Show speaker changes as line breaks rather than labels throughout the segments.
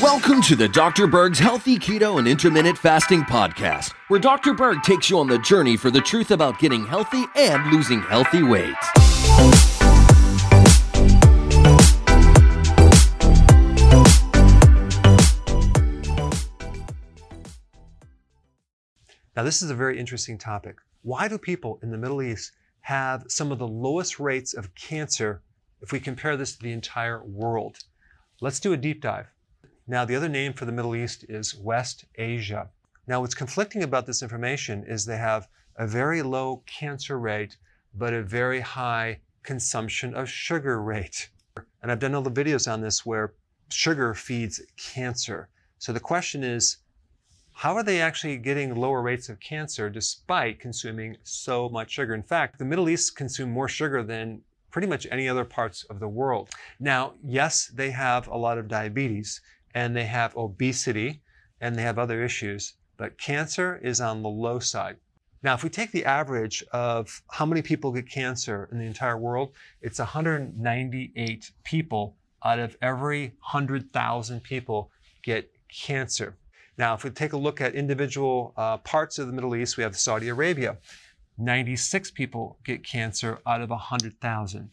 Welcome to the Dr. Berg's Healthy Keto and Intermittent Fasting Podcast, where Dr. Berg takes you on the journey for the truth about getting healthy and losing healthy weight.
Now, this is a very interesting topic. Why do people in the Middle East have some of the lowest rates of cancer if we compare this to the entire world? Let's do a deep dive. Now, the other name for the Middle East is West Asia. Now, what's conflicting about this information is they have a very low cancer rate, but a very high consumption of sugar rate. And I've done all the videos on this where sugar feeds cancer. So the question is, how are they actually getting lower rates of cancer despite consuming so much sugar? In fact, the Middle East consume more sugar than pretty much any other parts of the world. Now, yes, they have a lot of diabetes and they have obesity and they have other issues, but cancer is on the low side. Now, if we take the average of how many people get cancer in the entire world, it's 198 people out of every 100,000 people get cancer. Now, if we take a look at individual uh, parts of the Middle East, we have Saudi Arabia. 96 people get cancer out of 100,000.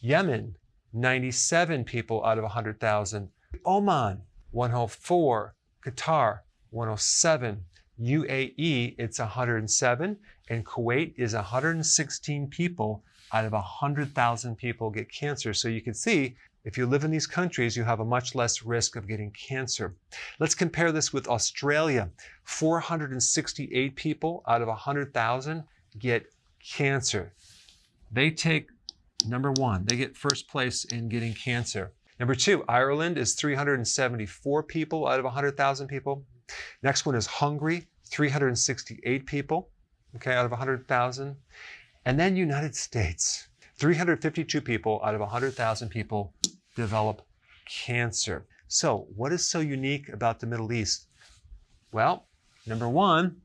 Yemen, 97 people out of 100,000. Oman, 104. Qatar, 107. UAE, it's 107. And Kuwait is 116 people out of 100,000 people get cancer. So you can see if you live in these countries, you have a much less risk of getting cancer. Let's compare this with Australia. 468 people out of 100,000 get cancer. They take number one, they get first place in getting cancer. Number two, Ireland is 374 people out of 100,000 people. Next one is Hungary, 368 people, okay, out of 100,000. And then United States, 352 people out of 100,000 people develop cancer. So, what is so unique about the Middle East? Well, number one,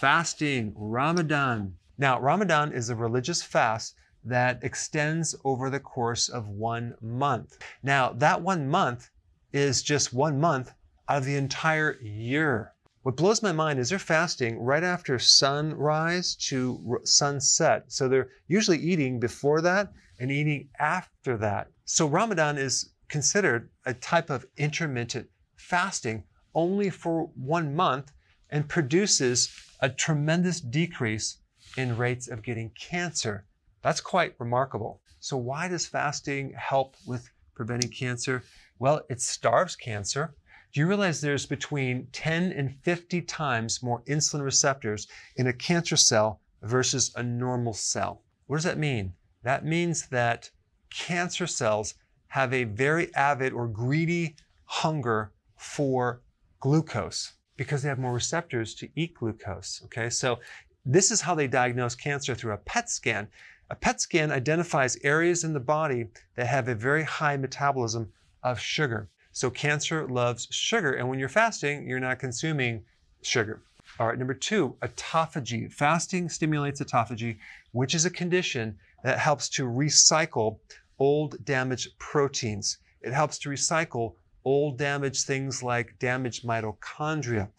fasting, Ramadan. Now, Ramadan is a religious fast that extends over the course of one month. Now, that one month is just one month out of the entire year. What blows my mind is they're fasting right after sunrise to sunset. So they're usually eating before that and eating after that. So Ramadan is considered a type of intermittent fasting only for one month and produces a tremendous decrease in rates of getting cancer. That's quite remarkable. So why does fasting help with preventing cancer? Well, it starves cancer. Do you realize there's between 10 and 50 times more insulin receptors in a cancer cell versus a normal cell? What does that mean? That means that cancer cells have a very avid or greedy hunger for glucose because they have more receptors to eat glucose. Okay, so this is how they diagnose cancer through a PET scan. A PET scan identifies areas in the body that have a very high metabolism of sugar. So cancer loves sugar, and when you're fasting, you're not consuming sugar. All right, number two, autophagy. Fasting stimulates autophagy, which is a condition that helps to recycle old damaged proteins. It helps to recycle old damaged things like damaged mitochondria.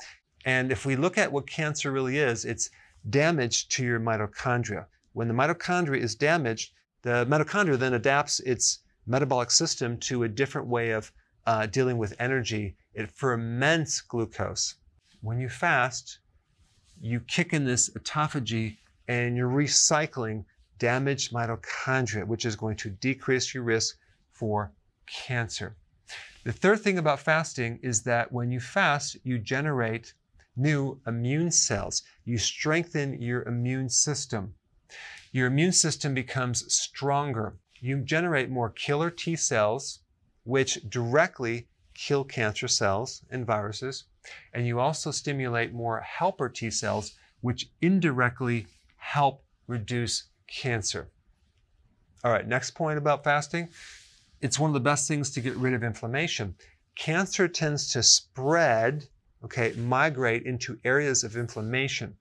And if we look at what cancer really is, it's damage to your mitochondria. When the mitochondria is damaged, the mitochondria then adapts its metabolic system to a different way of uh, dealing with energy. It ferments glucose. When you fast, you kick in this autophagy and you're recycling damaged mitochondria, which is going to decrease your risk for cancer. The third thing about fasting is that when you fast, you generate new immune cells. You strengthen your immune system. Your immune system becomes stronger. You generate more killer T cells, which directly kill cancer cells and viruses. And you also stimulate more helper T cells, which indirectly help reduce cancer. All right, next point about fasting. It's one of the best things to get rid of inflammation. Cancer tends to spread, okay, migrate into areas of inflammation.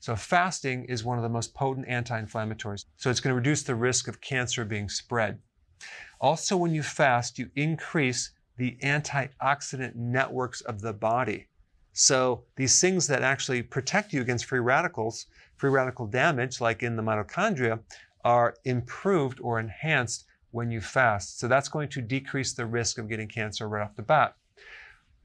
So fasting is one of the most potent anti-inflammatories. So it's going to reduce the risk of cancer being spread. Also, when you fast, you increase the antioxidant networks of the body. So these things that actually protect you against free radicals, free radical damage, like in the mitochondria, are improved or enhanced when you fast. So that's going to decrease the risk of getting cancer right off the bat.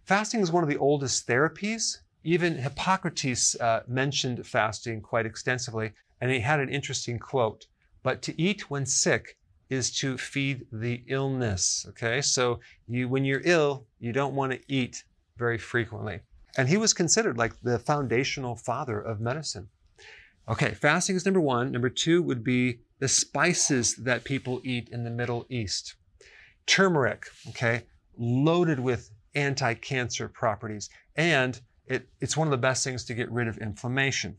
Fasting is one of the oldest therapies. Even Hippocrates uh, mentioned fasting quite extensively, and he had an interesting quote. But to eat when sick is to feed the illness. Okay, so you, when you're ill, you don't want to eat very frequently. And he was considered like the foundational father of medicine. Okay, fasting is number one. Number two would be the spices that people eat in the Middle East. Turmeric, okay, loaded with anti cancer properties, and it, it's one of the best things to get rid of inflammation.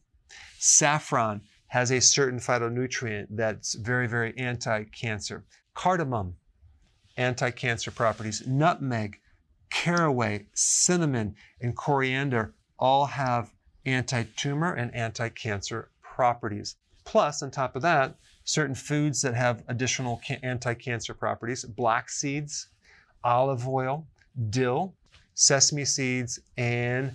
Saffron has a certain phytonutrient that's very, very anti cancer. Cardamom, anti cancer properties. Nutmeg, caraway, cinnamon, and coriander all have anti tumor and anti cancer properties. Plus, on top of that, certain foods that have additional anti cancer properties black seeds, olive oil, dill, sesame seeds, and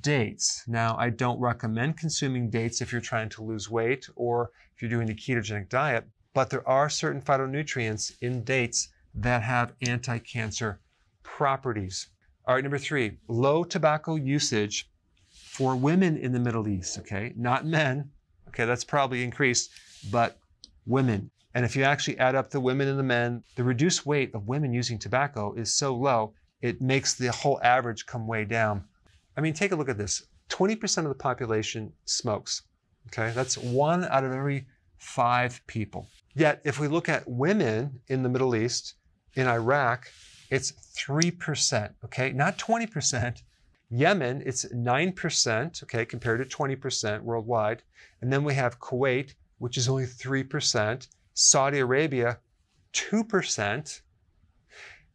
dates. Now, I don't recommend consuming dates if you're trying to lose weight or if you're doing a ketogenic diet, but there are certain phytonutrients in dates that have anti cancer properties. All right, number three, low tobacco usage for women in the Middle East, okay? Not men, okay? That's probably increased, but women. And if you actually add up the women and the men, the reduced weight of women using tobacco is so low, it makes the whole average come way down. I mean, take a look at this 20% of the population smokes. Okay, that's one out of every five people. Yet, if we look at women in the Middle East, in Iraq, it's 3%, okay, not 20%. Yemen, it's 9%, okay, compared to 20% worldwide. And then we have Kuwait, which is only 3%, Saudi Arabia, 2%,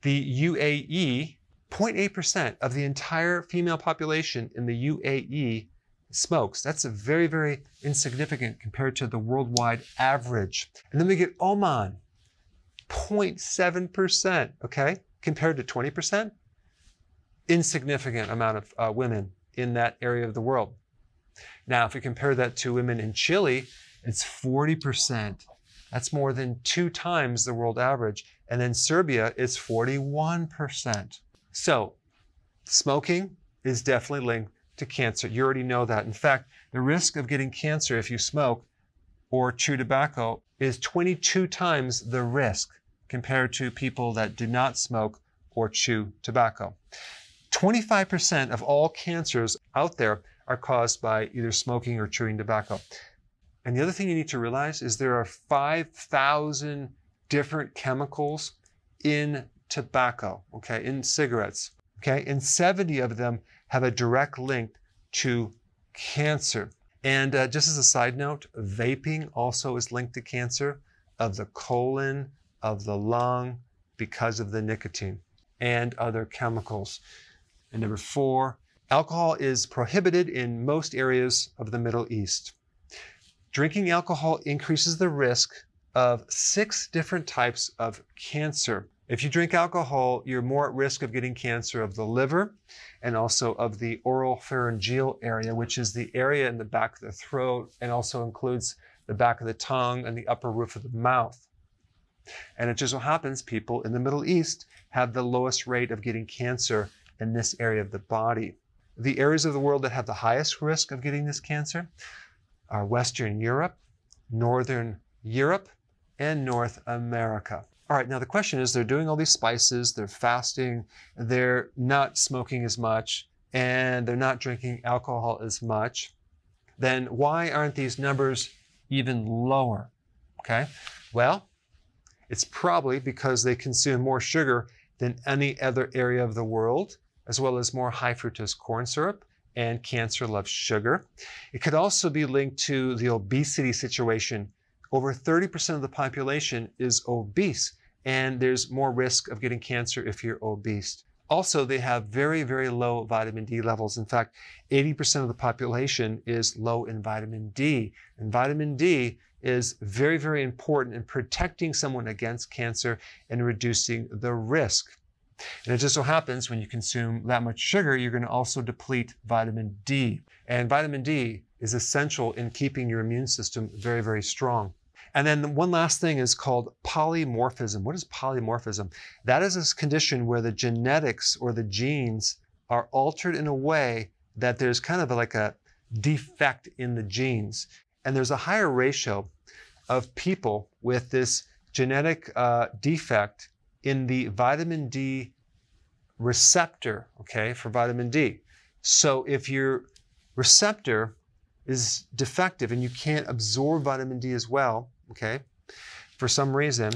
the UAE, 0.8% of the entire female population in the UAE smokes. That's a very, very insignificant compared to the worldwide average. And then we get Oman, 0.7%, okay, compared to 20%. Insignificant amount of uh, women in that area of the world. Now, if we compare that to women in Chile, it's 40%. That's more than two times the world average. And then Serbia is 41%. So, smoking is definitely linked to cancer. You already know that. In fact, the risk of getting cancer if you smoke or chew tobacco is 22 times the risk compared to people that do not smoke or chew tobacco. 25% of all cancers out there are caused by either smoking or chewing tobacco. And the other thing you need to realize is there are 5,000 different chemicals in tobacco, okay, in cigarettes, okay, and 70 of them have a direct link to cancer. And uh, just as a side note, vaping also is linked to cancer of the colon, of the lung, because of the nicotine and other chemicals. And number four, alcohol is prohibited in most areas of the Middle East. Drinking alcohol increases the risk of six different types of cancer. If you drink alcohol, you're more at risk of getting cancer of the liver and also of the oral pharyngeal area, which is the area in the back of the throat and also includes the back of the tongue and the upper roof of the mouth. And it just so happens people in the Middle East have the lowest rate of getting cancer in this area of the body. The areas of the world that have the highest risk of getting this cancer are Western Europe, Northern Europe, and North America. All right, now the question is they're doing all these spices, they're fasting, they're not smoking as much, and they're not drinking alcohol as much. Then why aren't these numbers even lower? Okay, well, it's probably because they consume more sugar than any other area of the world, as well as more high fructose corn syrup, and cancer loves sugar. It could also be linked to the obesity situation. Over 30% of the population is obese, and there's more risk of getting cancer if you're obese. Also, they have very, very low vitamin D levels. In fact, 80% of the population is low in vitamin D. And vitamin D is very, very important in protecting someone against cancer and reducing the risk. And it just so happens when you consume that much sugar, you're going to also deplete vitamin D. And vitamin D is essential in keeping your immune system very, very strong. And then one last thing is called polymorphism. What is polymorphism? That is a condition where the genetics or the genes are altered in a way that there's kind of like a defect in the genes. And there's a higher ratio of people with this genetic uh, defect in the vitamin D receptor, okay, for vitamin D. So if your receptor is defective and you can't absorb vitamin D as well, okay, for some reason,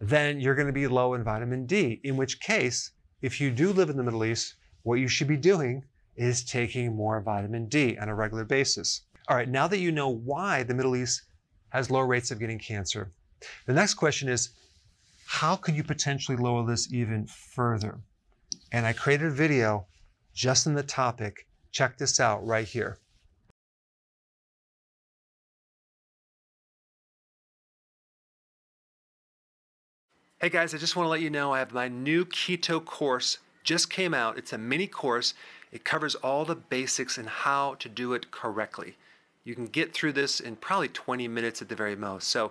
then you're going to be low in vitamin D. In which case, if you do live in the Middle East, what you should be doing is taking more vitamin D on a regular basis. All right, now that you know why the Middle East has low rates of getting cancer, the next question is how could you potentially lower this even further? And I created a video just in the topic. Check this out right here. Hey guys, I just want to let you know I have my new keto course just came out. It's a mini course. It covers all the basics and how to do it correctly. You can get through this in probably 20 minutes at the very most. So